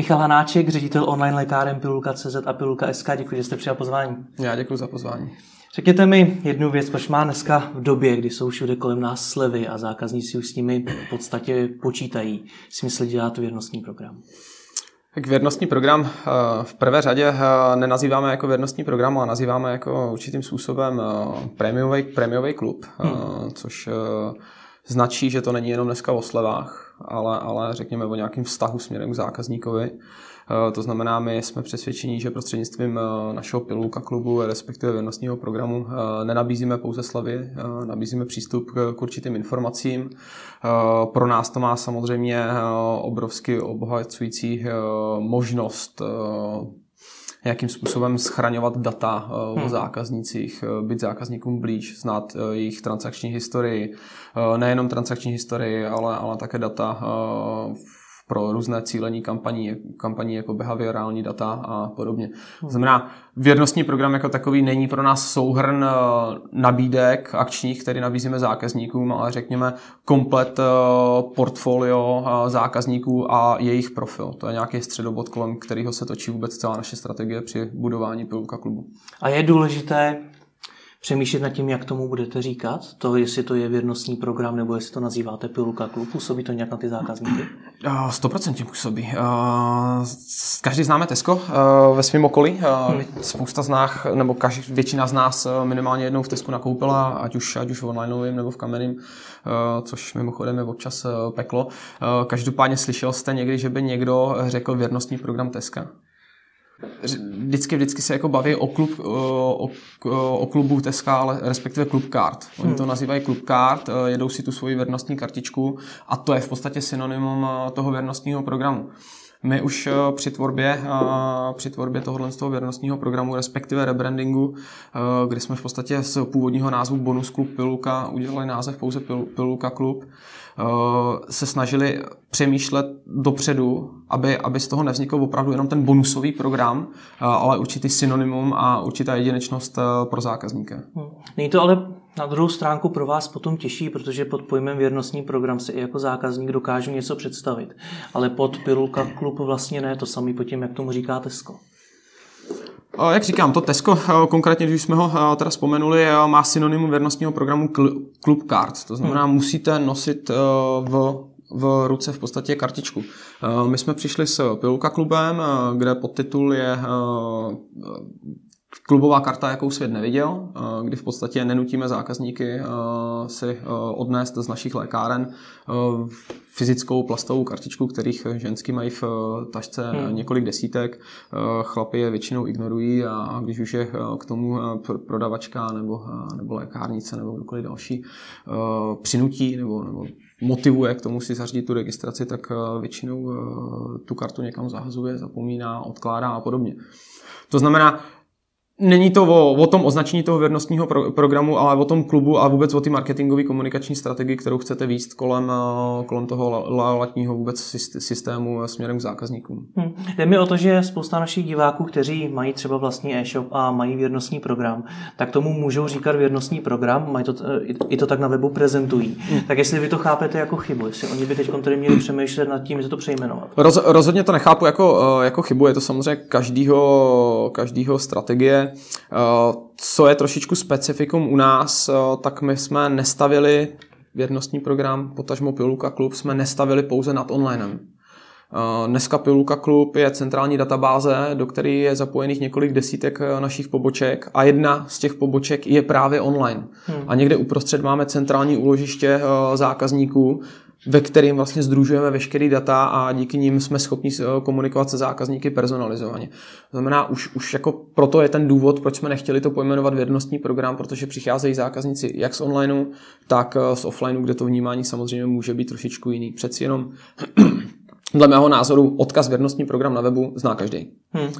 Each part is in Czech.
Michal Hanáček, ředitel online lékáren Pilulka.cz a Pilulka.sk, děkuji, že jste přijal pozvání. Já děkuji za pozvání. Řekněte mi jednu věc, proč má dneska v době, kdy jsou všude kolem nás slevy a zákazníci už s nimi v podstatě počítají, smysl dělat věrnostní program? Tak věrnostní program eh, v prvé řadě eh, nenazýváme jako věrnostní program, ale nazýváme jako určitým způsobem eh, prémiový, prémiový klub, hmm. což značí, že to není jenom dneska o slevách, ale, ale řekněme o nějakým vztahu směrem k zákazníkovi. Eh, to znamená, my jsme přesvědčení, že prostřednictvím eh, našeho pilulka klubu, respektive věrnostního programu, eh, nenabízíme pouze slavy, nabízíme přístup k určitým informacím. Pro nás to má samozřejmě obrovsky obohacující možnost jakým způsobem schraňovat data o hmm. zákaznících, být zákazníkům blíž, znát jejich transakční historii, nejenom transakční historii, ale, ale také data pro různé cílení kampaní, kampaní jako behaviorální data a podobně. To znamená, věrnostní program jako takový není pro nás souhrn eh, nabídek akčních, který nabízíme zákazníkům, ale řekněme komplet eh, portfolio eh, zákazníků a jejich profil. To je nějaký středobod, kolem kterého se točí vůbec celá naše strategie při budování Pilulka klubu. A je důležité přemýšlet nad tím, jak tomu budete říkat? To, jestli to je věrnostní program, nebo jestli to nazýváte pilulka klub, působí to nějak na ty zákazníky? 100% působí. Každý známe Tesco ve svém okolí. Hmm. Spousta z nás, nebo každý, většina z nás minimálně jednou v Tesku nakoupila, ať už, ať už v onlineovém nebo v kamenném, což mimochodem je občas peklo. Každopádně slyšel jste někdy, že by někdo řekl věrnostní program Teska? Vždycky, vždycky se jako baví o, klub, o, o, o klubu Teska, ale respektive klub kart. Oni hmm. to nazývají klub kart, eh, jedou si tu svoji věrnostní kartičku a to je v podstatě synonymum eh, toho věrnostního programu. My už eh, při tvorbě, při tvorbě tohohle z toho věrnostního programu, respektive rebrandingu, kdy jsme v podstatě z původního názvu Bonus Klub Piluka udělali název pouze Piluka Klub, se snažili přemýšlet dopředu, aby, aby z toho nevznikl opravdu jenom ten bonusový program, eh, ale určitý synonymum a určitá jedinečnost eh, pro zákazníka. Hmm. Není to ale na druhou stránku pro vás potom těžší, protože pod pojmem věrnostní program si i jako zákazník dokážu něco představit. Ale pod Pilulka klub vlastně ne, to samý pod tím, jak tomu říká Tesco. Jak říkám, to Tesco, konkrétně, když jsme ho teda vzpomenuli, má synonymum věrnostního programu Club Card. To znamená, hmm. musíte nosit v v ruce v podstatě kartičku. My jsme přišli s Pilulka klubem, kde podtitul je klubová karta, jakou svět neviděl, kdy v podstatě nenutíme zákazníky si odnést z našich lékáren fyzickou plastovou kartičku, kterých ženský mají v tašce hmm. několik desítek. Chlapy je většinou ignorují a když už je k tomu prodavačka nebo, nebo lékárnice nebo kdokoliv další přinutí nebo, nebo motivuje k tomu si zařídit tu registraci, tak většinou tu kartu někam zahazuje, zapomíná, odkládá a podobně. To znamená, Není to o, o tom označení toho věrnostního pro, programu, ale o tom klubu a vůbec o ty marketingové komunikační strategii, kterou chcete výst kolem, eh, kolem toho latního vůbec systému směrem k zákazníkům. Hmm. Jde mi o to, že spousta našich diváků, kteří mají třeba vlastní e-shop a mají věrnostní program, tak tomu můžou říkat věrnostní program, mají to, eh, i to tak na webu prezentují. Hmm. Tak jestli vy to chápete jako chybu, jestli oni by teď tedy měli přemýšlet nad tím, že to přejmenovat. Roz, rozhodně to nechápu jako, eh, jako chybu, je to samozřejmě každýho, každýho strategie Eh, co je trošičku specifikum u nás, eh, tak my jsme nestavili věrnostní program, potažmo Piluka Klub, jsme nestavili pouze nad onlinem. Eh, dneska Piluka Klub je centrální databáze, do které je zapojených několik desítek našich poboček a jedna z těch poboček je právě online. Hmm. A někde uprostřed máme centrální úložiště zákazníků, ve kterým vlastně združujeme veškeré data a díky nim jsme schopni eh, komunikovat se zákazníky personalizovaně. To znamená, už, už jako proto je ten důvod, proč jsme nechtěli to pojmenovat věrnostní program, protože přicházejí zákazníci jak z onlineu, tak eh, z offlineu, kde to vnímání samozřejmě může být trošičku jiný. Přeci jenom Dle mého názoru odkaz věrnostní program na webu zná každý. Hmm. Uh,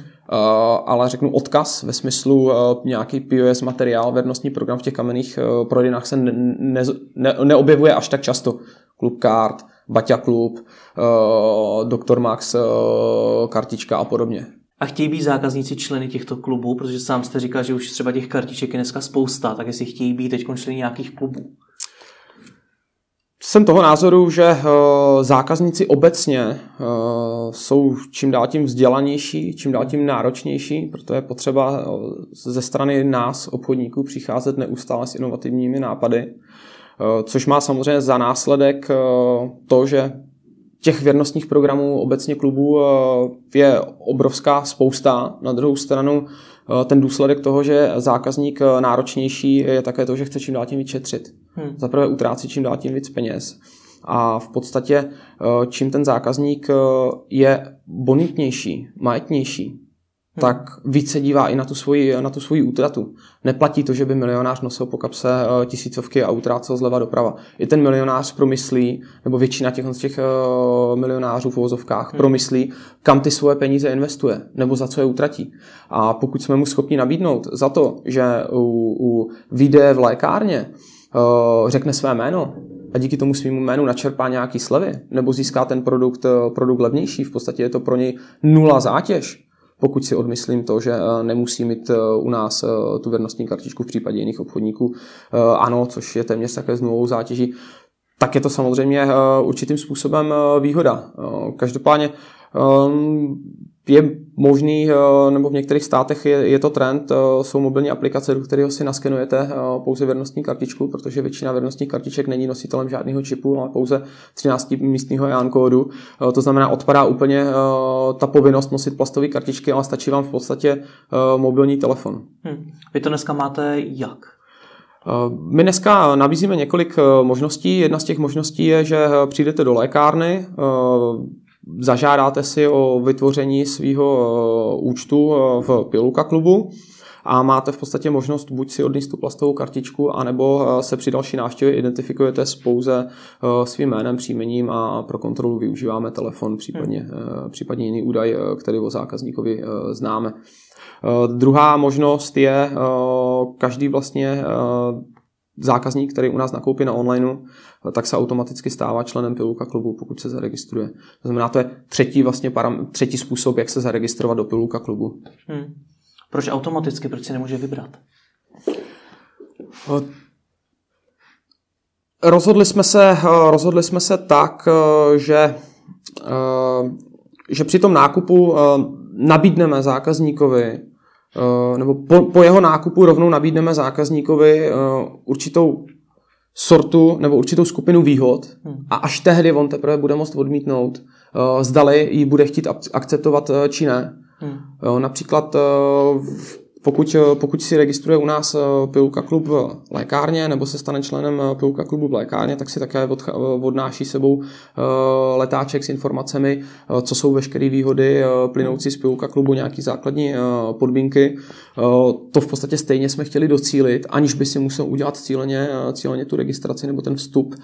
ale řeknu odkaz ve smyslu uh, nějaký POS materiál, věrnostní program v těch kamenných uh, prodejnách se ne, ne, ne, neobjevuje až tak často. Klub kart, Baťa klub, uh, Dr. Max uh, kartička a podobně. A chtějí být zákazníci členy těchto klubů, protože sám jste říkal, že už třeba těch kartiček je dneska spousta, tak jestli chtějí být teď členy nějakých klubů. jsem toho názoru, že zákazníci obecně jsou čím dál tím vzdělanější, čím dál tím náročnější, proto je potřeba ze strany nás, obchodníků, přicházet neustále s inovativními nápady, což má samozřejmě za následek to, že těch věrnostních programů obecně klubů je obrovská spousta. Na druhou stranu ten důsledek toho, že zákazník náročnější je také to, že chce čím dál tím víc šetřit. Hmm. Za prvé utrácí čím dál tím víc peněz. A v podstatě eh, čím ten zákazník eh, je bonitnější, majetnější, hmm. tak více dívá i na tu, svoji, na tu svoji útratu. Neplatí to, že by milionář nosil po kapse eh, tisícovky a utrácel zleva doprava. I ten milionář promyslí, nebo většina těch, těch milionářů v uvozovkách hmm. promyslí, kam ty svoje peníze investuje, nebo za co je utratí. A pokud jsme mu schopni nabídnout za to, že u, u výjde v lékárně, Eh, řekne své jméno a díky tomu svým jménu načerpá nějaký slevy nebo získá ten produkt, eh, produkt levnější, v podstatě je to pro něj nula zátěž, pokud si odmyslím to, že eh, nemusí mít u nás tu věrnostní kartičku v případě jiných obchodníků. Ano, což je téměř také s nulovou zátěží, tak je to samozřejmě určitým způsobem výhoda. Každopádně ehm, je možný, eh, nebo v některých státech je, je to trend, eh, jsou mobilní aplikace, do kterého si naskenujete eh, pouze věrnostní kartičku, protože většina věrnostních kartiček není nositelem žádného čipu, ale pouze 13 místního EAN kódu. To znamená, odpadá úplně ta povinnost nosit plastové kartičky, ale stačí vám v podstatě mobilní telefon. Hmm. Vy to dneska máte jak? My dneska nabízíme několik možností. Jedna z těch možností je, že přijdete do lékárny, zažádáte si o vytvoření svého eh, účtu eh, v Piluka klubu a máte v podstatě možnost buď si odníst tu plastovou kartičku, anebo eh, se při další návštěvě identifikujete s pouze svým jménem, příjmením a pro kontrolu využíváme telefon, případně, hmm. případně jiný údaj, který o zákazníkovi známe. Druhá možnost je, každý vlastně zákazník, který u nás nakoupí na onlineu, tak se automaticky stává členem Piluka klubu, pokud se zaregistruje. To znamená, to je třetí, vlastně param, třetí způsob, jak se zaregistrovat do Piluka klubu. Hmm. Proč automaticky? Proč si nemůže vybrat? Rozhodli jsme se, rozhodli jsme se tak, že, že při tom nákupu nabídneme zákazníkovi nebo po, po jeho nákupu rovnou nabídneme zákazníkovi určitou sortu nebo určitou skupinu výhod hmm. a až tehdy on teprve bude moct odmítnout, eh, zdali ji bude chtít akceptovat či ne. Hmm. Například v pokud, eh, pokud si registruje u nás eh, Pilulka klub v lékárně nebo se stane členem eh, Pilulka klubu v lékárně, tak si také odnáší sebou letáček s informacemi, co jsou veškeré výhody plynoucí z Pilulka klubu, nějaký základní podmínky. To v podstatě stejně jsme chtěli docílit, aniž by si musel udělat cíleně, cíleně tu registraci nebo ten vstup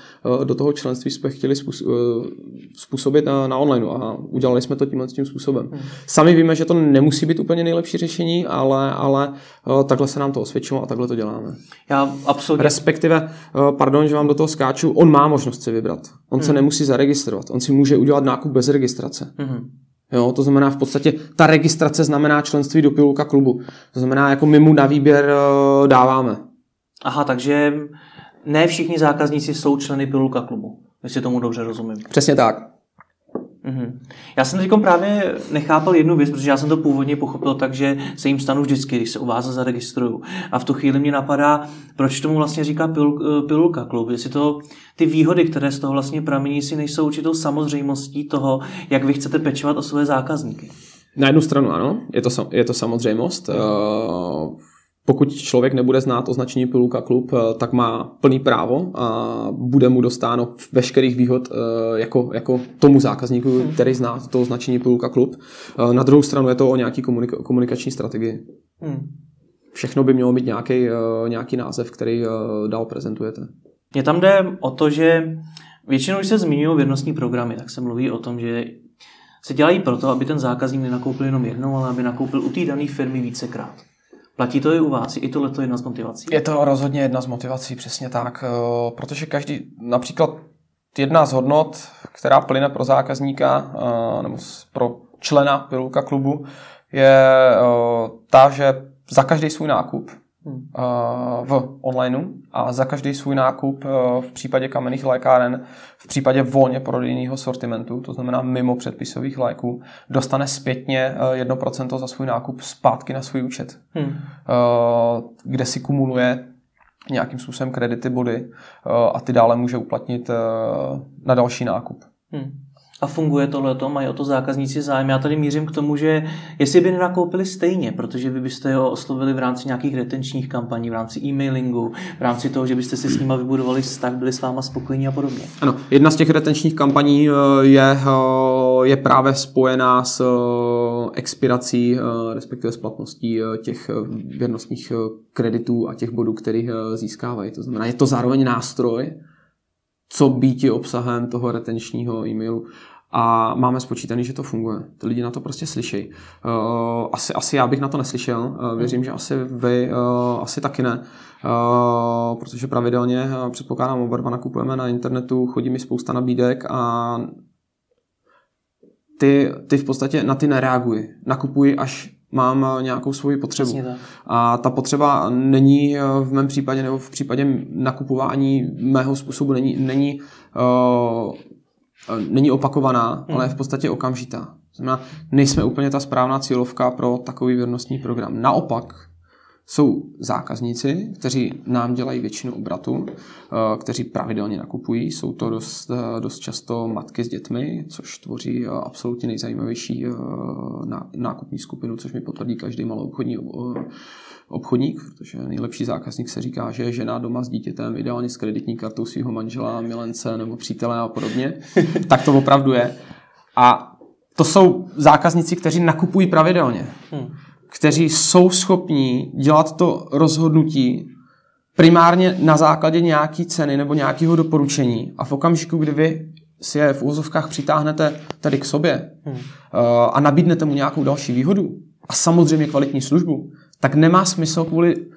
do toho členství jsme chtěli způsobit na, na online a udělali jsme to tímhle tím způsobem. Hmm. Sami víme, že to nemusí být úplně nejlepší řešení, ale ale eh, takhle se nám to osvědčilo a takhle to děláme. Já absolutně. Respektive, eh, pardon, že vám do toho skáču, on má možnost si vybrat. On hmm. se nemusí zaregistrovat. On si může udělat nákup bez registrace. Hmm. Jo, to znamená v podstatě, ta registrace znamená členství do Pilulka klubu. To znamená, jako my mu na výběr eh, dáváme. Aha, takže ne všichni zákazníci jsou členy Pilulka klubu, jestli tomu dobře rozumím. Přesně tak. Mm-hmm. Já jsem teď právě nechápal jednu věc, protože já jsem to původně pochopil tak, že se jim stanu vždycky, když se u vás zaregistruju. A v tu chvíli mě napadá, proč tomu vlastně říká pil, pilulka klub. Jestli to ty výhody, které z toho vlastně pramení, si nejsou určitou samozřejmostí toho, jak vy chcete pečovat o své zákazníky. Na jednu stranu ano, je to, je to samozřejmost. Uh, pokud člověk nebude znát označení Piluka klub, eh, tak má plný právo a bude mu dostáno veškerých výhod eh, jako, jako tomu zákazníku, hmm. který zná to označení Piluka klub. Eh, na druhou stranu je to o nějaký komunika- komunikační strategii. Hmm. Všechno by mělo mít nějaký, nějaký název, který dál prezentujete. Mně tam jde o to, že většinou, když se zmiňují věrnostní programy, tak se mluví o tom, že se dělají proto, aby ten zákazník nenakoupil jenom jednou, ale aby nakoupil u té dané firmy vícekrát. Platí to i u vás? I tohle je jedna z motivací? Je to rozhodně jedna z motivací, přesně tak. Eh, protože každý, například jedna z hodnot, která plyne pro zákazníka eh, nebo pro člena Pilulka klubu, je eh, ta, že za každý svůj nákup. V onlineu a za každý svůj nákup v případě kamenných lékáren, v případě volně prodejného sortimentu, to znamená mimo předpisových léků, dostane zpětně 1% za svůj nákup zpátky na svůj účet, hmm. kde si kumuluje nějakým způsobem kredity body a ty dále může uplatnit na další nákup. Hmm a funguje tohleto, mají o to zákazníci zájem. Já tady mířím k tomu, že jestli by nenakoupili stejně, protože vy byste ho oslovili v rámci nějakých retenčních kampaní, v rámci e-mailingu, v rámci toho, že byste si s nima vybudovali vztah, byli s váma spokojení a podobně. Ano, jedna z těch retenčních kampaní eh, je, eh, je právě spojená s eh, expirací, respektive splatností těch věrnostních kreditů a těch bodů, který získávají. To znamená, je to zároveň nástroj, co býti obsahem toho retenčního e-mailu a máme spočítaný, že to funguje. Ty lidi na to prostě slyší. Uh, asi, asi já bych na to neslyšel, uh, věřím, že asi vy uh, asi taky ne, protože pravidelně, předpokládám, oba dva nakupujeme na internetu, chodí mi spousta nabídek a ty, ty v podstatě na ty nereaguji. Nakupuji až mám eh, nějakou svoji potřebu. A ta potřeba není eh, v mém případě, nebo v případě nakupování mého způsobu není, není, uh, není opakovaná, hmm. ale je v podstatě okamžitá. Znamená, nejsme úplně ta správná cílovka pro takový věrnostní program. Naopak, jsou zákazníci, kteří nám dělají většinu obratu, eh, kteří pravidelně nakupují. Jsou to dost, eh, dost často matky s dětmi, což tvoří eh, absolutně nejzajímavější nákupní skupinu, což mi potvrdí každý malou obchodní obchodník, protože nejlepší zákazník se říká, že je žena doma s dítětem, ideálně s kreditní kartou svého manžela, milence nebo přítele a podobně. tak to opravdu je. A to jsou zákazníci, kteří nakupují pravidelně. Hmm kteří jsou schopní dělat to rozhodnutí primárně na základě nějaké ceny nebo nějakého doporučení a v okamžiku, kdy vy si je v úzovkách přitáhnete tady k sobě hmm. a nabídnete mu nějakou další výhodu a samozřejmě kvalitní službu, tak nemá smysl kvůli Eh,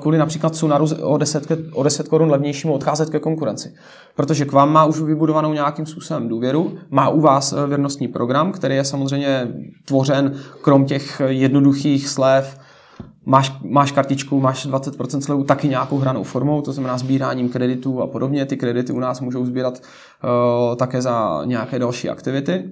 kvůli například Sunaru o 10, o 10 korun levnějšímu odcházet ke konkurenci. Protože k vám má už vybudovanou nějakým způsobem důvěru, má u vás eh, věrnostní program, který je samozřejmě tvořen krom těch jednoduchých slev, máš, máš kartičku, máš 20% slevu taky nějakou hranou formou, to znamená sbíráním kreditů a podobně. Ty kredity u nás můžou sbírat uh, také za nějaké další aktivity.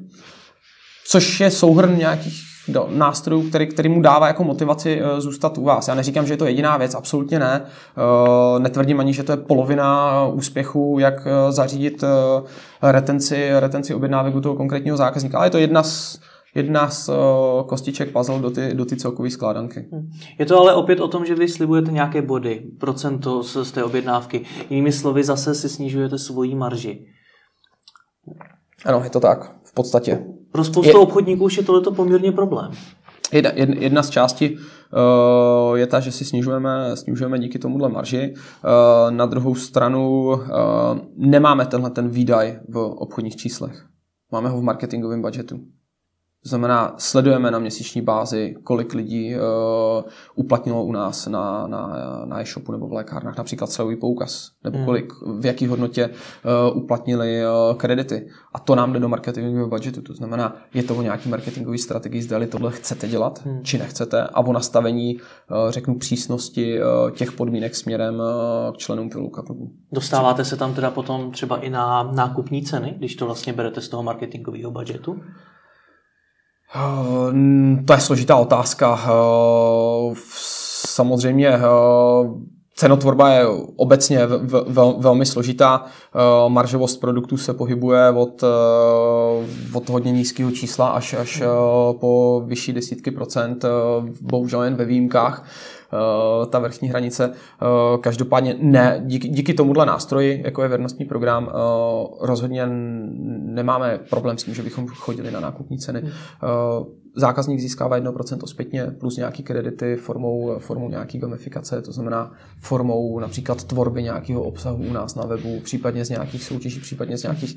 Což je souhrn nějakých do nástrojů, který, který mu dává jako motivaci uh, zůstat u vás. Já neříkám, že je to jediná věc, absolutně ne. Uh, netvrdím ani, že to je polovina úspěchu, jak zařídit retenci, retenci objednávek u toho konkrétního zákazníka, ale je to jedna z jedna z uh, kostiček puzzle do ty, do ty celkové skládanky. Hm. Je to ale opět o tom, že vy slibujete nějaké body, procento z, z té objednávky. Jinými slovy, zase si snižujete svoji marži. Ano, je to tak, v podstatě. Pro spoustu je, obchodníků už je tohleto poměrně problém. Jedna, jedna z částí uh, je ta, že si snižujeme, snižujeme díky tomuhle marži. Uh, na druhou stranu uh, nemáme tenhle ten výdaj v obchodních číslech. Máme ho v marketingovém budgetu. To znamená, sledujeme na měsíční bázi, kolik lidí uh, uplatnilo u nás na, na, na e-shopu nebo v lékárnách například celový poukaz, nebo hmm. kolik, v jaký hodnotě uh, uplatnili uh, kredity. A to nám jde do marketingového budgetu. To znamená, je to o nějaký marketingový strategii, zda tohle chcete dělat, hmm. či nechcete, a o nastavení, uh, řeknu, přísnosti uh, těch podmínek směrem uh, k členům Piluka klubu. Dostáváte se tam teda potom třeba i na nákupní ceny, když to vlastně berete z toho marketingového budgetu? Eh, to je složitá otázka. Eh, samozřejmě eh, cenotvorba je obecně velmi složitá. Maržovost produktů se pohybuje od, od hodně nízkého čísla až, až po vyšší desítky procent, bohužel jen ve výjimkách. Eh, ta vrchní hranice. Eh, každopádně ne, díky, díky tomuhle nástroji, jako je věrnostní program, eh, rozhodně nemáme problém s tím, že bychom chodili na nákupní ceny. Hmm. Zákazník získává 1% zpětně plus nějaký kredity formou, formou nějaký gamifikace, to znamená formou například tvorby nějakého obsahu u nás na webu, případně z nějakých soutěží, případně z nějakých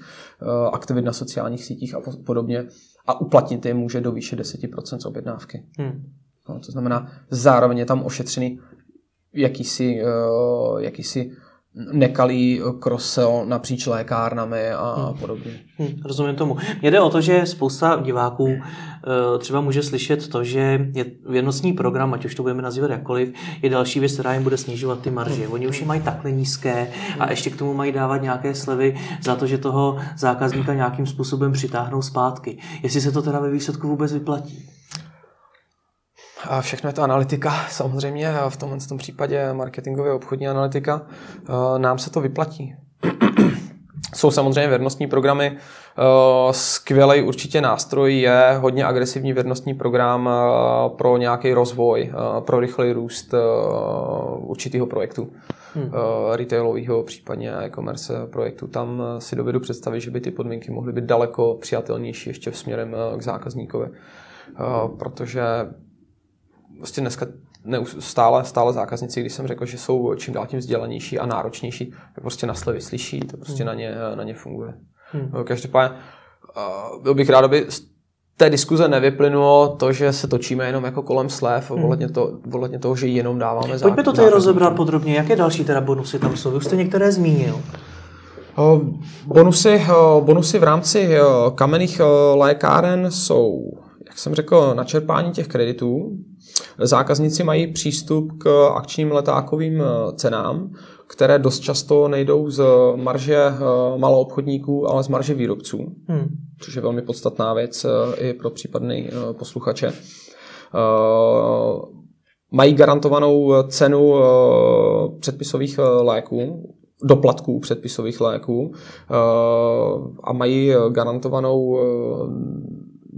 aktivit na sociálních sítích a podobně. A uplatnit je může do výše 10% z objednávky. Hmm. No, to znamená, zároveň je tam ošetřený jakýsi, uh, jakýsi nekalý krosel napříč lékárnami a hmm. podobně. Hmm, rozumím tomu. Mně jde o to, že spousta diváků uh, třeba může slyšet to, že je věnostní program, ať už to budeme nazývat jakkoliv, je další věc, která jim bude snižovat ty marže. Oni už je mají takhle nízké a ještě k tomu mají dávat nějaké slevy za to, že toho zákazníka nějakým způsobem přitáhnou zpátky. Jestli se to teda ve výsledku vůbec vyplatí. A všechno je to analytika, samozřejmě, v tomhle tom případě marketingově obchodní analytika. Eh, nám se to vyplatí. Jsou samozřejmě věrnostní programy. Eh, skvělý určitě nástroj je hodně agresivní věrnostní program eh, pro nějaký rozvoj, pro rychlý růst určitého projektu. Hmm. retailového, případně e-commerce projektu. Tam si dovedu představit, že by ty podmínky mohly být daleko přijatelnější ještě v směrem k zákazníkovi. Protože prostě dneska stále, stále zákazníci, když jsem řekl, že jsou čím dál tím vzdělanější a náročnější, tak prostě na slevy slyší, to prostě hmm. na, ně, na ně funguje. Hmm. Každopádně byl bych rád, aby z té diskuze nevyplynulo to, že se točíme jenom jako kolem slev, hmm. ohledně, to, ohledně toho, že jenom dáváme zákaz. Pojďme to tady rozebrat podrobně. Jaké další teda bonusy tam jsou? Vy už jste některé zmínil. Bonusy, bonusy v rámci kamenných lékáren jsou, jak jsem řekl, načerpání těch kreditů, Zákazníci mají přístup k akčním letákovým eh, cenám, které dost často nejdou z marže eh, maloobchodníků, ale z marže výrobců, hmm. což je velmi podstatná věc eh, i pro případný posluchače. Mají garantovanou cenu předpisových léků, doplatků předpisových léků a mají garantovanou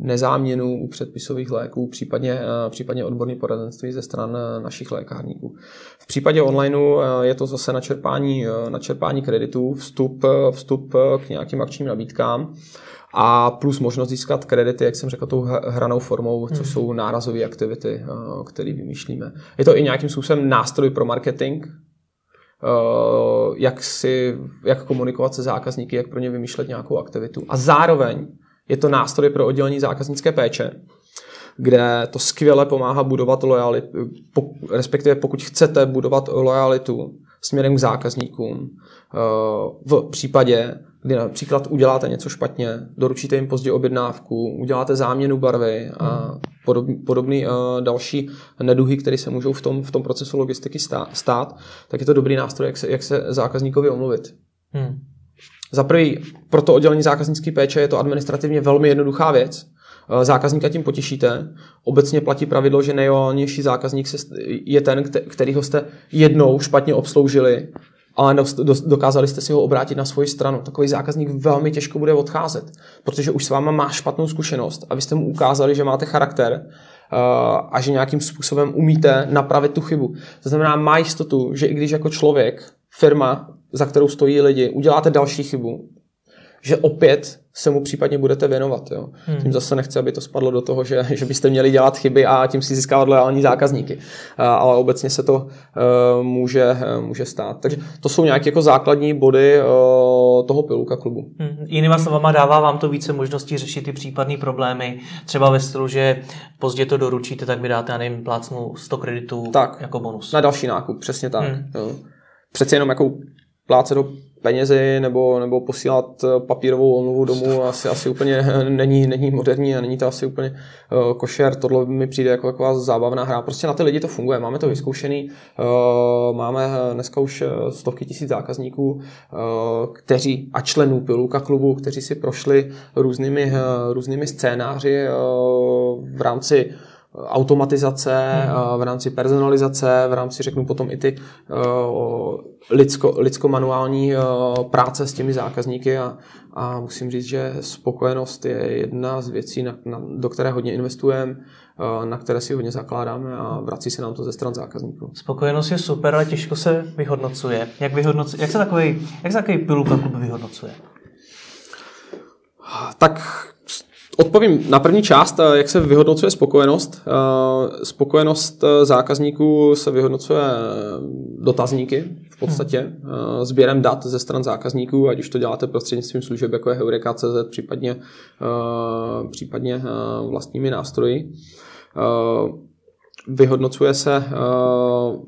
nezáměnu u předpisových léků, případně, eh, případně odborné poradenství ze stran eh, našich lékárníků. V případě onlineu eh, je to zase načerpání, načerpání kreditů, vstup, vstup k nějakým akčním nabídkám a plus možnost získat kredity, jak jsem řekl, tou hranou formou, což hmm. jsou nárazové aktivity, které vymýšlíme. Je to i nějakým způsobem nástroj pro marketing, jak, si, jak komunikovat se zákazníky, jak pro ně vymýšlet nějakou aktivitu. A zároveň je to nástroj pro oddělení zákaznické péče, kde to skvěle pomáhá budovat lojalitu, respektive pokud chcete budovat lojalitu směrem k zákazníkům, eh, v případě, kdy například uděláte něco špatně, doručíte jim pozdě objednávku, uděláte záměnu barvy a podobný, podobný uh, další neduhy, které se můžou v tom, v tom procesu logistiky stát, tak je to dobrý nástroj, jak se, jak se zákazníkovi omluvit. Hmm. Za prvý, pro to oddělení zákaznické péče je to administrativně velmi jednoduchá věc. Eh, zákazníka tím potěšíte. Obecně platí pravidlo, že nejlojálnější zákazník je ten, kterýho jste jednou špatně obsloužili, ale dokázali jste si ho obrátit na svoji stranu. Takový zákazník velmi těžko bude odcházet, protože už s váma má špatnou zkušenost a vy jste mu ukázali, že máte charakter eh, a že nějakým způsobem umíte napravit tu chybu. To znamená, má jistotu, že i když jako člověk, firma za kterou stojí lidi, uděláte další chybu, že opět se mu případně budete věnovat. Jo. Hmm. Tím zase nechci, aby to spadlo do toho, že, že byste měli dělat chyby a tím si získávat loajální zákazníky. Ale obecně se to uh, může, uh, může stát. Takže to jsou nějaké jako základní body uh, toho piluka klubu. Hmm. Jinýma slovama dává vám to více možností řešit ty případné problémy. Třeba ve stylu, že pozdě to doručíte, tak mi dáte, já nevím, plácnu 100 kreditů tak, jako bonus. Na další nákup, přesně tak. Hmm. Jo. Přeci jenom jakou pláce do penězi nebo, nebo posílat eh, papírovou omluvu domů asi, asi úplně není, není moderní a není to asi úplně uh, košer. Tohle mi přijde jako taková zábavná hra. Prostě na ty lidi to funguje. Máme to vyzkoušený. Uh, máme dneska už stovky tisíc zákazníků, uh, kteří a členů Piluka klubu, kteří si prošli různými, uh, různými scénáři uh, v rámci automatizace, hmm. v rámci personalizace, v rámci, řeknu potom i ty lidsko, lidsko-manuální práce s těmi zákazníky a, a musím říct, že spokojenost je jedna z věcí, na, na, do které hodně investujeme, na které si hodně zakládáme a vrací se nám to ze stran zákazníků. Spokojenost je super, ale těžko se vyhodnocuje. Jak, vyhodnoc, jak se takový, jak se takový pilulka klub vyhodnocuje? Tak Odpovím na první část, eh, jak se vyhodnocuje spokojenost. Eh, spokojenost eh, zákazníků se vyhodnocuje dotazníky v podstatě, sběrem dat ze stran zákazníků, ať už to děláte prostřednictvím služeb jako je Heureka.cz, případně, případně vlastními nástroji. vyhodnocuje se,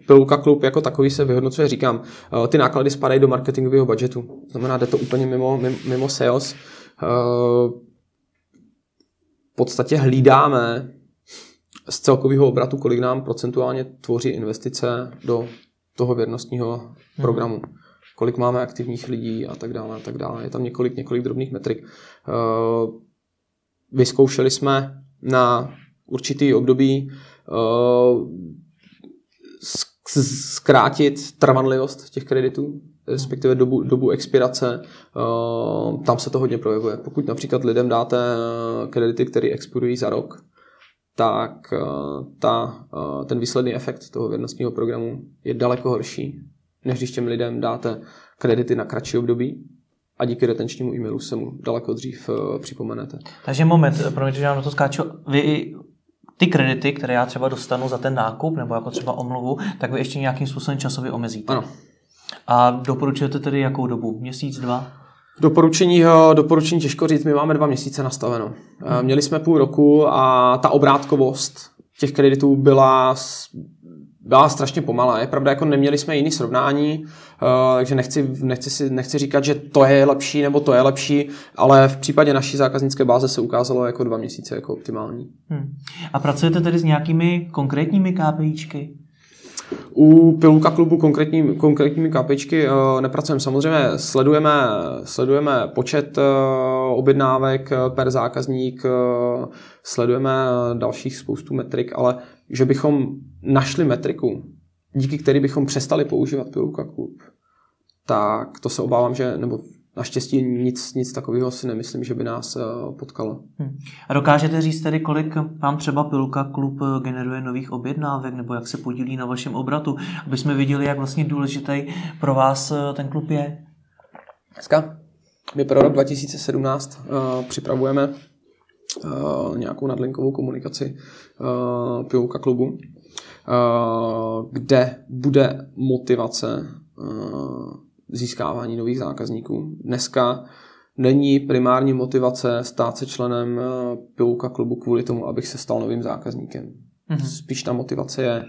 Pilulka klub jako takový se vyhodnocuje, říkám, ty náklady spadají do marketingového budgetu. Znamená, jde to úplně mimo, mimo sales. V podstatě hlídáme z celkového obratu, kolik nám procentuálně tvoří investice do toho věrnostního hmm. programu. Hmm. Kolik máme aktivních lidí a tak dále a tak dále. Je tam několik, několik drobných metrik. Uh, vyzkoušeli jsme na určitý období uh, zkrátit trvanlivost těch kreditů, respektive dobu, dobu expirace, uh, tam se to hodně projevuje. Pokud například lidem dáte kredity, které expirují za rok, tak uh, ta, ten výsledný efekt toho věrnostního programu je daleko horší, než když těm lidem dáte kredity na kratší období, a díky retenčnímu e-mailu se mu daleko dřív připomenete. Takže moment, promiňte, že já na to skáču. Vy ty kredity, které já třeba dostanu za ten nákup nebo jako třeba omluvu, tak vy ještě nějakým způsobem časově omezíte. Ano. A doporučujete tedy jakou dobu? Měsíc, dva? Doporučení, doporučení těžko říct, my máme dva měsíce nastaveno. Hmm. Měli jsme půl roku a ta obrátkovost těch kreditů byla byla strašně pomalá. Je pravda, jako neměli jsme jiný srovnání, uh, takže nechci, nechci, si, nechci říkat, že to je lepší nebo to je lepší, ale v případě naší zákaznické báze se ukázalo jako dva měsíce jako optimální. Hmm. A pracujete tedy s nějakými konkrétními KPIčky? U Pilulka klubu konkrétní, konkrétními KPIčky uh, nepracujeme. Samozřejmě sledujeme, sledujeme počet uh, objednávek per zákazník, sledujeme dalších spoustu metrik, ale že bychom našli metriku, díky který bychom přestali používat Pilulka klub, tak to se obávám, že, nebo Naštěstí nic, nic takového si nemyslím, že by nás potkalo. Hmm. A dokážete říct tedy, kolik vám třeba Pilulka klub generuje nových objednávek, nebo jak se podílí na vašem obratu, aby jsme viděli, jak vlastně důležitý pro vás ten klub je? Dneska my pro rok 2017 uh, připravujeme uh, nějakou nadlinkovou komunikaci uh, Pilulka klubu, uh, kde bude motivace uh, získávání nových zákazníků. Dneska není primární motivace stát se členem uh, Pilulka klubu kvůli tomu, abych se stal novým zákazníkem. Mm-hmm. Spíš ta motivace je,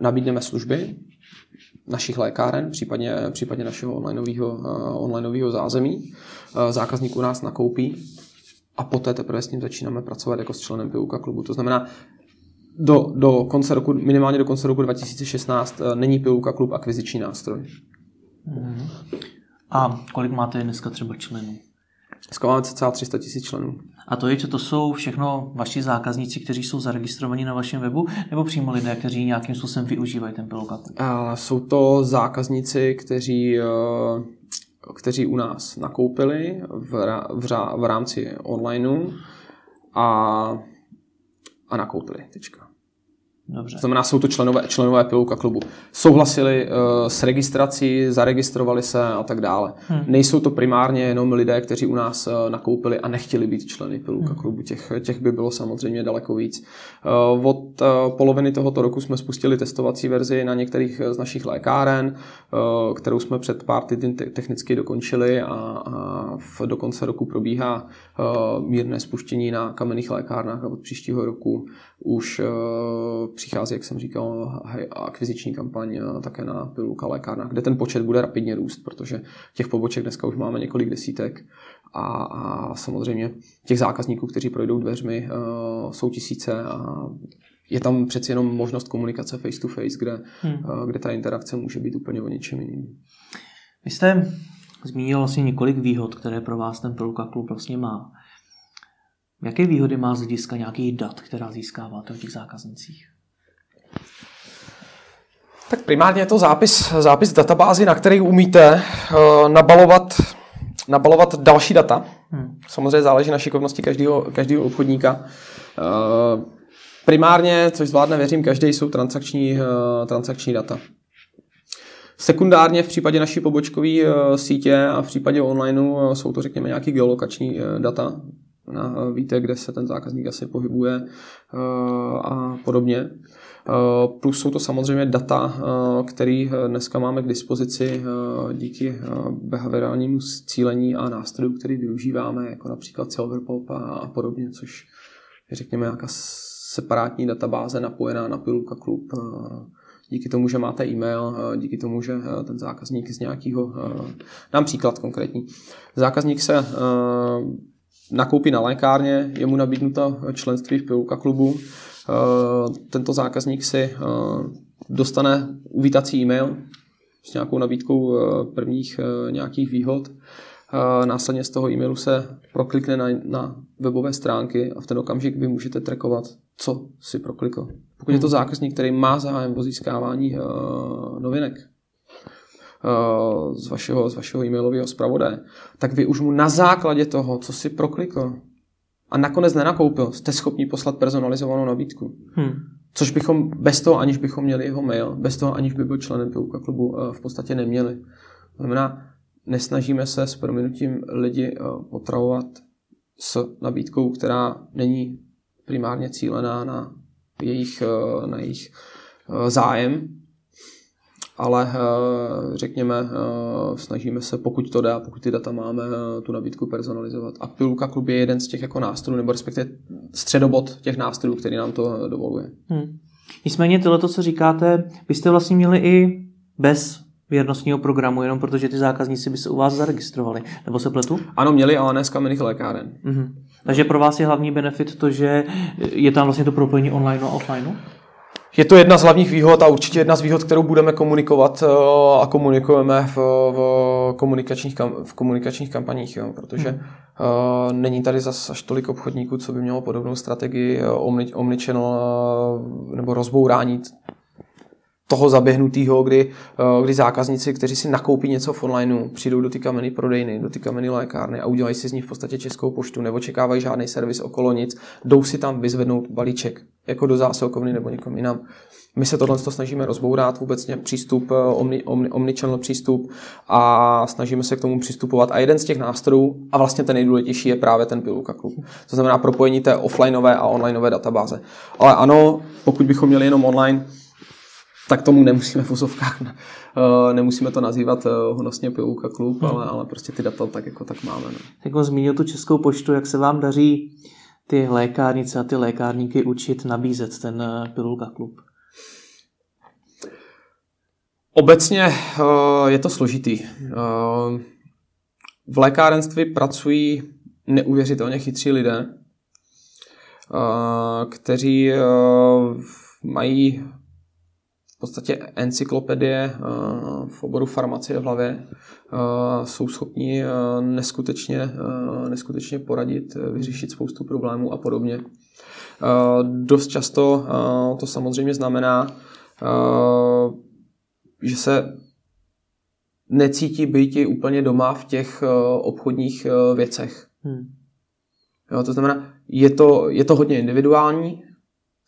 nabídneme služby našich lékáren, případně, případně našeho onlineového, uh, onlineového zázemí. Uh, zákazník u nás nakoupí, a poté teprve s ním začínáme pracovat jako s členem Piluka klubu. To znamená, do, do konce roku, minimálně do konce roku 2016 eh, není Piluka klub akviziční nástroj. Mm. A kolik máte dneska třeba členů? Dneska máme cca 300 tisíc členů. A to je, že to jsou všechno vaši zákazníci, kteří jsou zaregistrovaní na vašem webu, nebo přímo lidé, kteří nějakým způsobem využívají ten Piluka klub? Jsou to zákazníci, kteří eh, kteří u nás nakoupili v, v, v rámci onlineu a, a nakoupili. Tečka. Dobře. To znamená, jsou to členové, členové Pilouka klubu. Souhlasili uh, s registrací, zaregistrovali se a tak dále. Hmm. Nejsou to primárně jenom lidé, kteří u nás uh, nakoupili a nechtěli být členy Pilouka hmm. klubu. Těch, těch by bylo samozřejmě daleko víc. Uh, od uh, poloviny tohoto roku jsme spustili testovací verzi na některých z našich lékáren, uh, kterou jsme před pár týdny te- technicky dokončili a, a v, do konce roku probíhá uh, mírné spuštění na kamenných lékárnách a od příštího roku už uh, přichází, jak jsem říkal, akviziční kampaň eh, také na pilulka lékárna, kde ten počet bude rapidně růst, protože těch poboček dneska už máme několik desítek a, a samozřejmě těch zákazníků, kteří projdou dveřmi, uh, jsou tisíce a je tam přeci jenom možnost komunikace face to face, kde, hmm. uh, kde ta interakce může být úplně o něčem jiným. Vy jste zmínil vlastně několik výhod, které pro vás ten Pilulka klub vlastně má. Jaké výhody má z hlediska nějakých dat, která získáváte o těch zákaznicích? Tak primárně je to zápis, zápis databázy, na který umíte uh, nabalovat, nabalovat další data. Hmm. Samozřejmě záleží na šikovnosti každého, každého obchodníka. Uh, primárně, což zvládne, věřím, každý, jsou transakční, uh, transakční data. Sekundárně v případě naší pobočkové uh, sítě a v případě onlineu uh, jsou to, řekněme, nějaký geolokační uh, data. Víte, kde se ten zákazník asi pohybuje a podobně. Eh, plus jsou to samozřejmě data, eh, které eh, dneska máme k dispozici díky behaviorálnímu cílení a nástrojů, který využíváme, jako například Silverpop a podobně, což je řekněme nějaká separátní databáze napojená na Pilulka Klub. Díky tomu, že máte e-mail, díky tomu, že ten zákazník z nějakého, dám příklad konkrétní. Zákazník se nakoupí na lékárně, je mu nabídnuta členství v Pilulka klubu, tento zákazník si dostane uvítací e-mail s nějakou nabídkou prvních nějakých výhod Následně z toho e-mailu se proklikne na, na webové stránky a v ten okamžik vy můžete trackovat, co si proklikl. Pokud je to hmm. zákazník, který má zájem o získávání uh, novinek uh, z, vašeho, z vašeho e-mailového zpravodaje, tak vy už mu na základě toho, co si proklikl a nakonec nenakoupil, jste schopni poslat personalizovanou nabídku. Hmm. Což bychom bez toho, aniž bychom měli jeho mail, bez toho, aniž by byl členem Piluka klubu, uh, v podstatě neměli. To znamená, nesnažíme se s prominutím lidi eh, potravovat s nabídkou, která není primárně cílená na jejich, eh, na jejich eh, zájem, ale řekněme, snažíme se, pokud to dá, pokud ty data máme, tu nabídku personalizovat. A Pilulka klub je jeden z těch jako nástrojů, nebo respektive středobod těch nástrojů, který nám to dovoluje. Hmm. Nicméně tohle, co říkáte, byste vlastně měli i bez věrnostního programu, jenom protože ty zákazníci by se u vás zaregistrovali. Nebo se pletu? Ano, měli, ale ne z kamenných lékáren. Mm-hmm. Takže pro vás je hlavní benefit to, že je tam vlastně to propojení online a offline? Je to jedna z hlavních výhod a určitě jedna z výhod, kterou budeme komunikovat eh, a komunikujeme v, v, komunikačních, v komunikačních kampaních, jo, protože hmm. uh, není tady zas až tolik obchodníků, co by mělo podobnou strategii eh, omni, omnichannel uh, nebo rozbourání toho zaběhnutého, kdy, eh, kdy zákazníci, kteří si nakoupí něco v onlineu, přijdou do ty kameny prodejny, do ty kameny lékárny a udělají si z ní v podstatě českou poštu, nebo čekávají žádný servis okolo nic, jdou si tam vyzvednout balíček, jako do zásilkovny nebo někom jinam. My se tohle snažíme rozbourat, vůbec přístup, eh, omni, omni, omnichannel přístup a snažíme se k tomu přistupovat. A jeden z těch nástrojů, a vlastně ten nejdůležitější, je právě ten Piluka Klub. To znamená propojení té offlineové a onlineové databáze. Ale ano, pokud bychom měli jenom online, tak tomu nemusíme v úzovkách, uh, nemusíme to nazývat uh, honosně Pilouka klub, hmm. ale, ale prostě ty data tak jako tak máme. No. Jak on zmínil tu českou poštu, jak se vám daří ty lékárnice a ty lékárníky učit nabízet ten uh, Pilulka klub? Obecně uh, je to složitý. Uh, v lékárenství pracují neuvěřitelně chytří lidé, uh, kteří uh, mají v podstatě encyklopedie eh, v oboru farmacie v hlavě eh, jsou schopni eh, neskutečně, neskutečně poradit, vyřešit spoustu problémů a podobně. Dost často to samozřejmě znamená, že se necítí být úplně doma v těch obchodních věcech. Hmm. Jo, to znamená, je to, je to hodně individuální,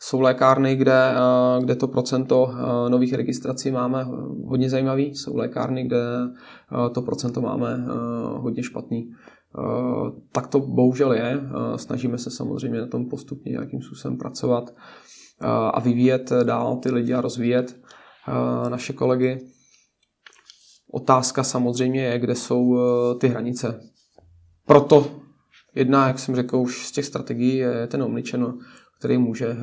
jsou lékárny, kde, eh, kde to procento eh, nových registrací máme hodně zajímavý. Jsou lékárny, kde eh, to procento máme hodně špatný. Tak to bohužel je. Snažíme se samozřejmě na tom postupně nějakým způsobem pracovat a vyvíjet dál ty lidi a rozvíjet naše kolegy. Otázka samozřejmě je, kde jsou ty hranice. Proto jedna, jak jsem řekl, už z těch strategií je ten omnichannel který může eh,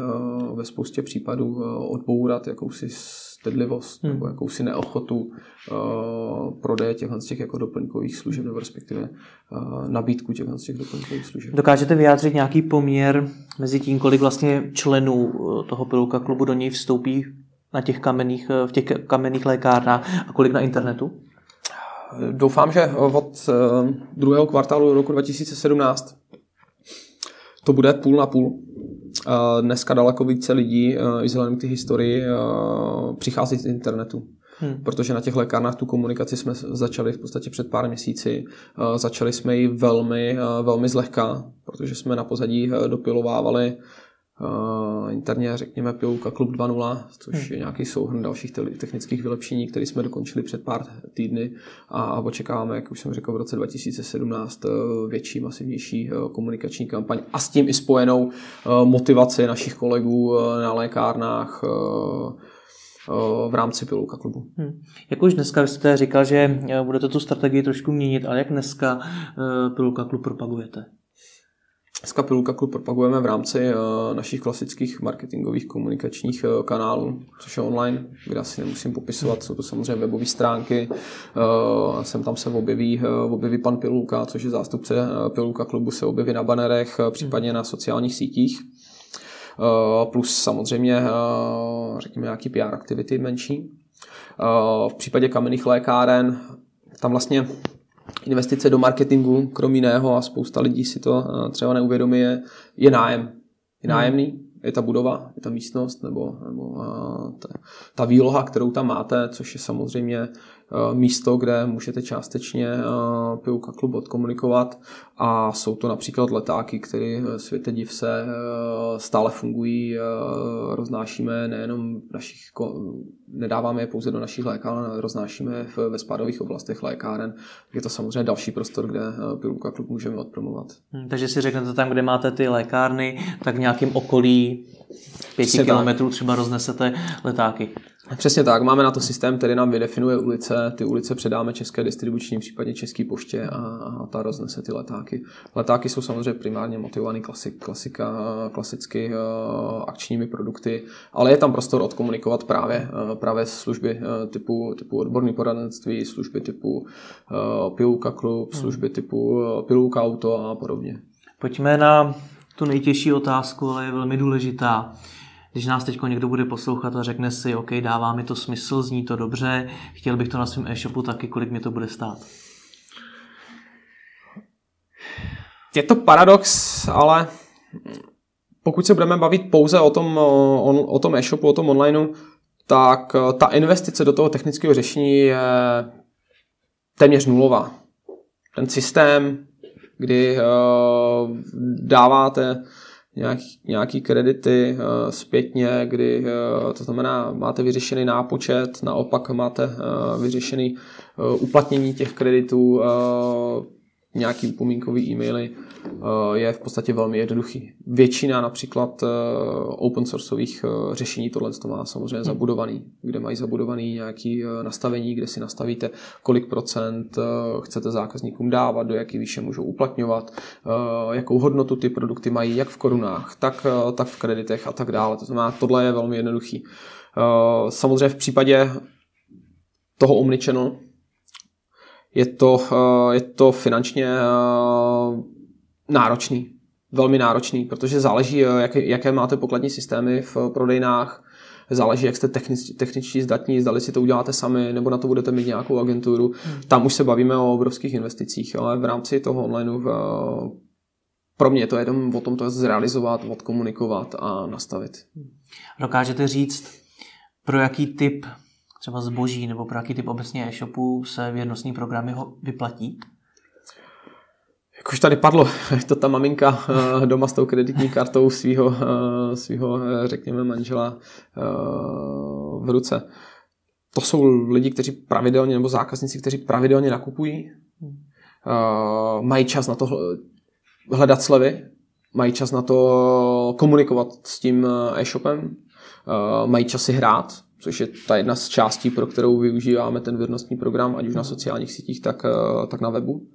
ve spoustě případů eh, odbourat jakousi stydlivost hmm. nebo jakousi neochotu uh, prodeje těchto z těch jako doplňkových služeb nebo respektive nabídku těchto z těch doplňkových služeb. Dokážete vyjádřit nějaký poměr mezi tím, kolik vlastně členů toho pilulka klubu do něj vstoupí na těch kamenných, v těch kamenných lékárnách a kolik na internetu? Doufám, že od druhého kvartálu roku 2017 to bude půl na půl. Dneska daleko více lidí, i vzhledem k té historii, přichází z internetu. Hmm. Protože na těch lékárnách tu komunikaci jsme začali v podstatě před pár měsíci. Začali jsme ji velmi, velmi zlehka, protože jsme na pozadí dopilovávali Uh, interně řekněme Pilulka Klub 2.0, což hmm. je nějaký souhrn dalších technických vylepšení, které jsme dokončili před pár týdny a očekáváme, jak už jsem řekl, v roce 2017 uh, větší, masivnější uh, komunikační kampaň a s tím i spojenou motivaci našich kolegů na lékárnách v rámci Pilulka klubu. Hmm. Jak už dneska jste říkal, že budete tu strategii trošku měnit, ale jak dneska Pilulka klub propagujete? Dneska Pilulka Klub propagujeme v rámci uh, našich klasických marketingových komunikačních uh, kanálů, což je online, kde asi nemusím popisovat, jsou to samozřejmě webové stránky, uh, sem tam se objeví, objeví pan Pilulka, což je zástupce Pilulka Klubu, se objeví na banerech, případně na sociálních sítích. Plus samozřejmě, řekněme, nějaký PR aktivity menší. V případě kamenných lékáren, tam vlastně investice do marketingu, krom jiného, a spousta lidí si to eh, třeba neuvědomí, je, je nájem. Je nájemný, je ta budova, je ta místnost, nebo, nebo eh, ta, ta výloha, kterou tam máte, což je samozřejmě místo, kde můžete částečně eh, Piluka klub odkomunikovat a jsou to například letáky, které eh, světe div se stále fungují, roznášíme nejenom v našich, nedáváme je pouze do našich lékáren, ale roznášíme ve spádových oblastech lékáren. Je to samozřejmě další prostor, kde Piluka klub můžeme odpromovat. Hmm, takže si řeknete tam, kde máte ty lékárny, tak v nějakém okolí pěti kilometrů třeba roznesete letáky. Přesně tak, máme na to systém, který nám vydefinuje ulice, ty ulice předáme české distribuční, případně české poště a, a ta roznese ty letáky. Letáky jsou samozřejmě primárně motivovaný klasik, klasika, klasicky uh, akčními produkty, ale je tam prostor odkomunikovat právě, uh, právě služby uh, typu, typu odborný poradenství, služby typu uh, klub, hmm. služby typu uh, auto a podobně. Pojďme na tu nejtěžší otázku, ale je velmi důležitá když nás teď někdo bude poslouchat a řekne si, OK, dává mi to smysl, zní to dobře, chtěl bych to na svém e-shopu taky, kolik mi to bude stát? Je to paradox, ale pokud se budeme bavit pouze o tom, o, o tom e-shopu, o tom onlineu, tak eh, ta investice do toho technického řešení je téměř nulová. Ten systém, kdy uh, dáváte nějaký, kredity uh, zpětně, kdy uh, to znamená, máte vyřešený nápočet, naopak máte uh, vyřešený uplatnění těch kreditů, nějaký upomínkový e-maily, Eh, je v podstatě velmi jednoduchý. Většina například eh, open sourceových eh, řešení tohle to má samozřejmě hmm. zabudovaný, kde mají zabudovaný nějaký nastavení, kde si nastavíte, kolik procent chcete zákazníkům dávat, do jaký výše můžou uplatňovat, jakou hodnotu ty produkty mají, jak v korunách, tak, tak v kreditech a tak dále. To znamená, tohle je velmi jednoduchý. Samozřejmě v případě toho Omnichannel je to, je to finančně náročný, velmi náročný, protože záleží, eh, jak, jaké máte pokladní systémy v prodejnách, záleží, jak jste technič, techničtí zdatní, zdali si to uděláte sami, nebo na to budete mít nějakou agenturu. Hmm. Tam už se bavíme o obrovských investicích, ale v rámci toho onlineu v, eh, pro mě to je jenom o tom to zrealizovat, odkomunikovat a nastavit. Dokážete říct, pro jaký typ třeba zboží nebo pro jaký typ obecně e-shopu se věrnostní programy vyplatí? Jak už tady padlo, to ta maminka eh, doma s tou kreditní kartou svého, eh, svého eh, řekněme, manžela v ruce. To jsou lidi, kteří pravidelně, nebo zákazníci, kteří pravidelně nakupují, mají čas na to hledat slevy, mají čas na to komunikovat s tím e-shopem, mají čas si hrát, což je ta jedna z částí, pro kterou využíváme ten věrnostní program, ať už na sociálních sítích, tak, tak na webu.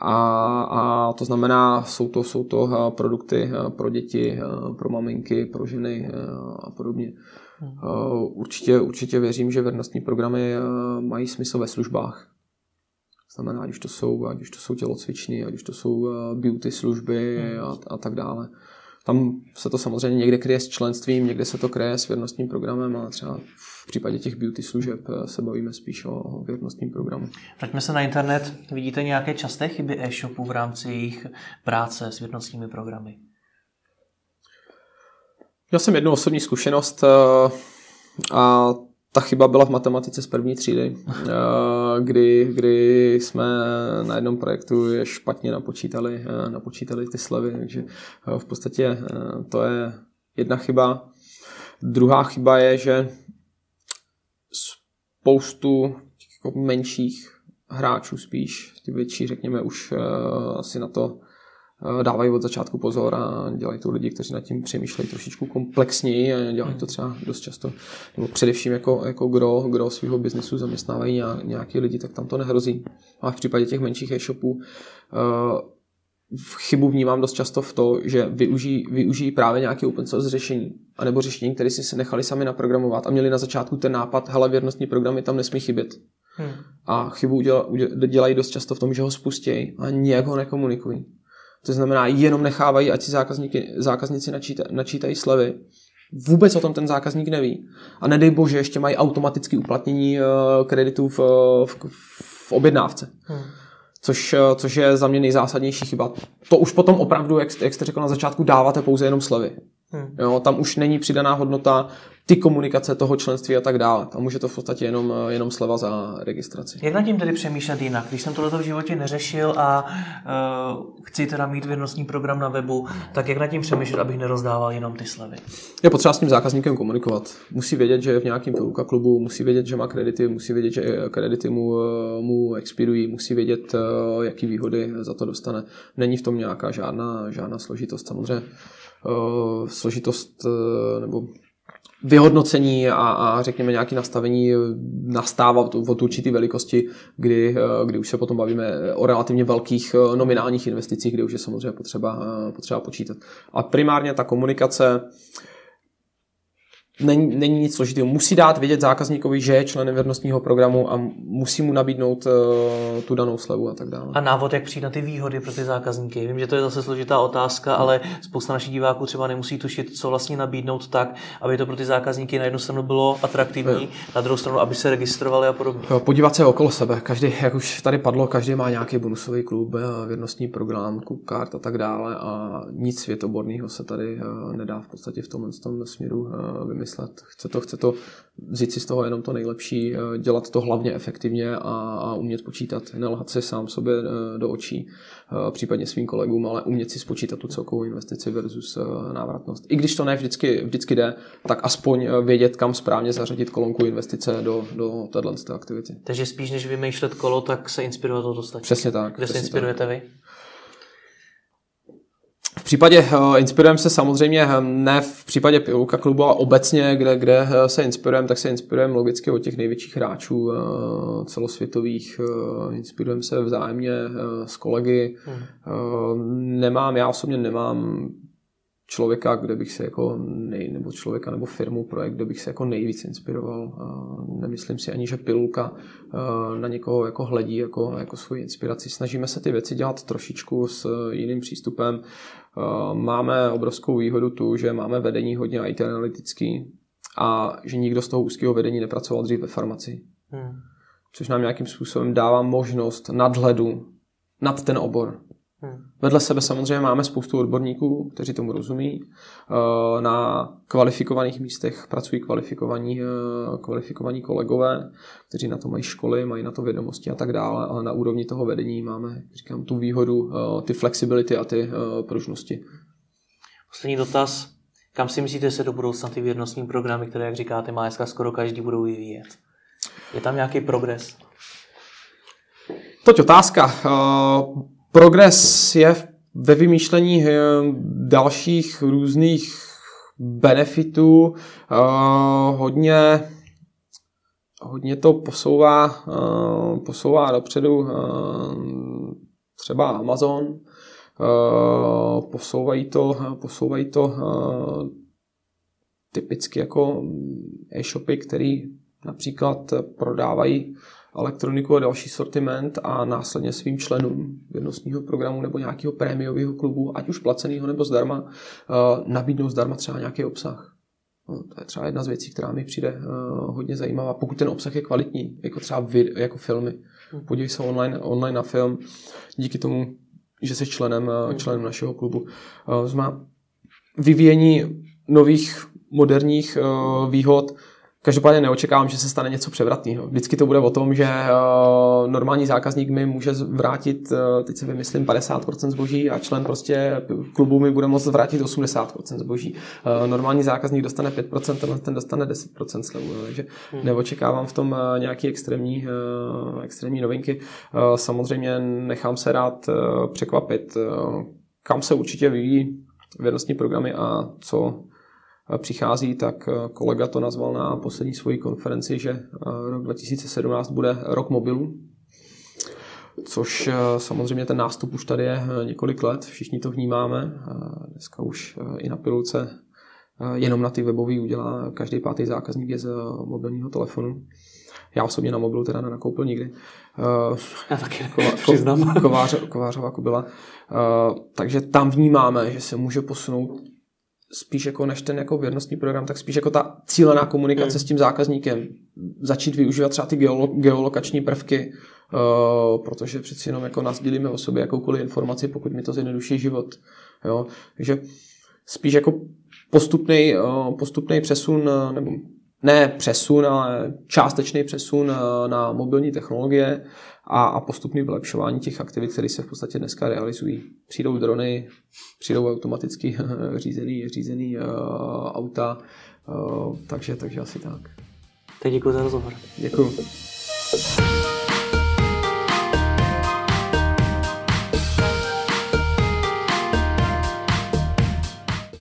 A, a to znamená, jsou to, jsou to eh, produkty eh, pro děti, eh, pro maminky, pro ženy a podobně. Hmm. Určitě, určitě věřím, že věrnostní programy mají smysl ve službách. Znamená, ať už to jsou, ať už to jsou tělocvičny, ať už to jsou beauty služby hmm. a, a tak dále. Tam se to samozřejmě někde kryje s členstvím, někde se to kryje s věrnostním programem, ale třeba v případě těch beauty služeb eh, se bavíme spíš o věrnostním programu. Vraťme se na internet. Vidíte nějaké časté chyby e-shopů v rámci jejich práce s věrnostními programy? Měl jsem jednu osobní zkušenost eh, a ta chyba byla v matematice z první třídy, eh, kdy, kdy jsme na jednom projektu je špatně napočítali, eh, napočítali ty slevy, takže eh, v podstatě to je jedna chyba. Druhá chyba je, že spoustu jako menších hráčů spíš, ty větší, řekněme, už asi na to dávají od začátku pozor a dělají to lidi, kteří nad tím přemýšlejí trošičku komplexněji a dělají to třeba dost často, nebo především jako, jako gro, gro svého biznesu zaměstnávají nějaký lidi, tak tam to nehrozí. A v případě těch menších e-shopů uh, chybu vnímám dost často v to, že využijí, využijí právě nějaké open source řešení, anebo řešení, které si se nechali sami naprogramovat a měli na začátku ten nápad, hele, věrnostní programy tam nesmí chybět. Hmm. A chybu dělají dost často v tom, že ho spustí a nějak ho nekomunikují. To znamená, jenom nechávají, ať si zákazníky, zákazníci načítají, načítají slevy. Vůbec o tom ten zákazník neví. A nedej bože, ještě mají automatické uplatnění uh, kreditů v, v, v objednávce. Hmm. Což, uh, což je za mě nejzásadnější chyba. To už potom opravdu, jak, jak jste řekl na začátku, dáváte pouze jenom slevy. Hmm. Jo, tam už není přidaná hodnota ty komunikace toho členství a tak dále. Tam už je to v podstatě jenom, jenom sleva za registraci. Jak nad tím tedy přemýšlet jinak? Když jsem tohle v životě neřešil a uh, chci teda mít věrnostní program na webu, tak jak nad tím přemýšlet, abych nerozdával jenom ty slevy? Je potřeba s tím zákazníkem komunikovat. Musí vědět, že je v nějakém Peluka klubu, musí vědět, že má kredity, musí vědět, že kredity mu, mu expirují, musí vědět, jaký výhody za to dostane. Není v tom nějaká žádná, žádná složitost. Samozřejmě složitost nebo vyhodnocení a, a řekněme nějaké nastavení nastává od určité velikosti, kdy, kdy už se potom bavíme o relativně velkých nominálních investicích, kde už je samozřejmě potřeba, potřeba počítat. A primárně ta komunikace není, není nic složitého. Musí dát vědět zákazníkovi, že je členem věrnostního programu a musí mu nabídnout uh, tu danou slevu a tak dále. A návod, jak přijít na ty výhody pro ty zákazníky. Vím, že to je zase složitá otázka, ale spousta našich diváků třeba nemusí tušit, co vlastně nabídnout tak, aby to pro ty zákazníky na jednu stranu bylo atraktivní, je. na druhou stranu, aby se registrovali a podobně. Podívat se okolo sebe. Každý, jak už tady padlo, každý má nějaký bonusový klub, eh, věrnostní program, klub kart a tak dále a nic světoborného se tady eh, nedá v podstatě v tomhle tom směru vymyslet vymyslet. Chce to, chce to vzít si z toho jenom to nejlepší, eh, dělat to hlavně efektivně a, a umět počítat. Nelhat si sám sobě eh, do očí, eh, případně svým kolegům, ale umět si spočítat tu celkovou investici versus návratnost. I když to ne vždycky, vždycky jde, tak aspoň vědět, kam správně zařadit kolonku investice do, do této aktivity. Takže spíš než vymýšlet kolo, tak se inspirovat to dostatečně. Přesně tak. Kde přesně se inspirujete tak. vy? V případě uh, inspirujeme se samozřejmě eh, ne v případě Piluka klubu, ale obecně, kde, kde eh, se inspirujeme, tak se inspirujeme logicky od těch největších hráčů celosvětových. Inspirujeme se vzájemně s kolegy. Hmm. Nemám, já osobně nemám člověka, kde bych se jako nej, nebo člověka nebo firmu, projekt, kde bych se jako nejvíc inspiroval. Nemyslím si ani, že pilulka na někoho jako hledí jako, jako svoji inspiraci. Snažíme se ty věci dělat trošičku s jiným přístupem. Máme obrovskou výhodu tu, že máme vedení hodně IT analytický a že nikdo z toho úzkého vedení nepracoval dřív ve farmaci. Hmm. Což nám nějakým způsobem dává možnost nadhledu nad ten obor. Hmm. Vedle sebe samozřejmě máme spoustu odborníků, kteří tomu rozumí. Eh, na kvalifikovaných místech pracují kvalifikovaní, eh, kvalifikovaní kolegové, kteří na to mají školy, mají na to vědomosti a tak dále, ale na úrovni toho vedení máme, říkám, tu výhodu, eh, ty flexibility a ty pružnosti. Poslední dotaz. Kam si myslíte se do budoucna ty věrnostní programy, které, jak říkáte, má dneska skoro každý budou vyvíjet? Je tam nějaký progres? Toť otázka progres je ve vymýšlení eh, dalších různých benefitů. Eh, hodně, hodně to posouvá, eh, posouvá dopředu třeba Amazon, posouvají to, posouvají to typicky jako e-shopy, které například prodávají elektroniku a další sortiment a následně svým členům věnostního programu nebo nějakého prémiového klubu, ať už placeného nebo zdarma, eh, nabídnou zdarma třeba nějaký obsah. No, to je třeba jedna z věcí, která mi přijde uh, hodně zajímavá, pokud ten obsah je kvalitní, jako třeba vid, jako filmy. Hmm. Podívej se online, online na film, díky tomu, že jsi členem, uh, členem našeho klubu. Uh, vyvíjení nových moderních uh, výhod, Každopádně neočekávám, že se stane něco převratného. Vždycky to bude o tom, že uh, normální zákazník mi může vrátit, uh, teď se vymyslím, 50% zboží a člen prostě klubu mi bude moct vrátit 80% zboží. Uh, normální zákazník dostane 5%, tenhle ten dostane 10% slevu. No, takže hmm. neočekávám v tom nějaký extrémní, extrémní novinky. Samozřejmě nechám se rád překvapit, kam se určitě vyvíjí vědnostní programy a co přichází, tak eh, kolega to nazval na poslední svoji konferenci, že eh, rok 2017 bude rok mobilů. což samozřejmě ten nástup už tady je několik let, všichni to vnímáme. Dneska už i na pilulce jenom na ty webový udělá každý pátý zákazník je z mobilního telefonu. Já osobně na mobilu teda nenakoupil nikdy. Já taky Kova, přiznám. Kovář, Kovářová byla. Takže tam vnímáme, že se může posunout spíš jako než ten jako věrnostní program, tak spíš jako ta cílená komunikace hmm. s tím zákazníkem. Začít využívat třeba ty geolo, geolokační prvky, uh, protože přeci jenom jako nás dělíme o sobě jakoukoliv informaci, pokud mi to zjednoduší život. Jo? Takže spíš jako postupný, uh, postupný přesun, uh, nebo ne přesun, ale částečný přesun na mobilní technologie a, a postupný vylepšování těch aktivit, které se v podstatě dneska realizují. Přijdou drony, přijdou automaticky řízený, řízený uh, auta, uh, takže, takže asi tak. Tak děkuji za rozhovor. Děkuji.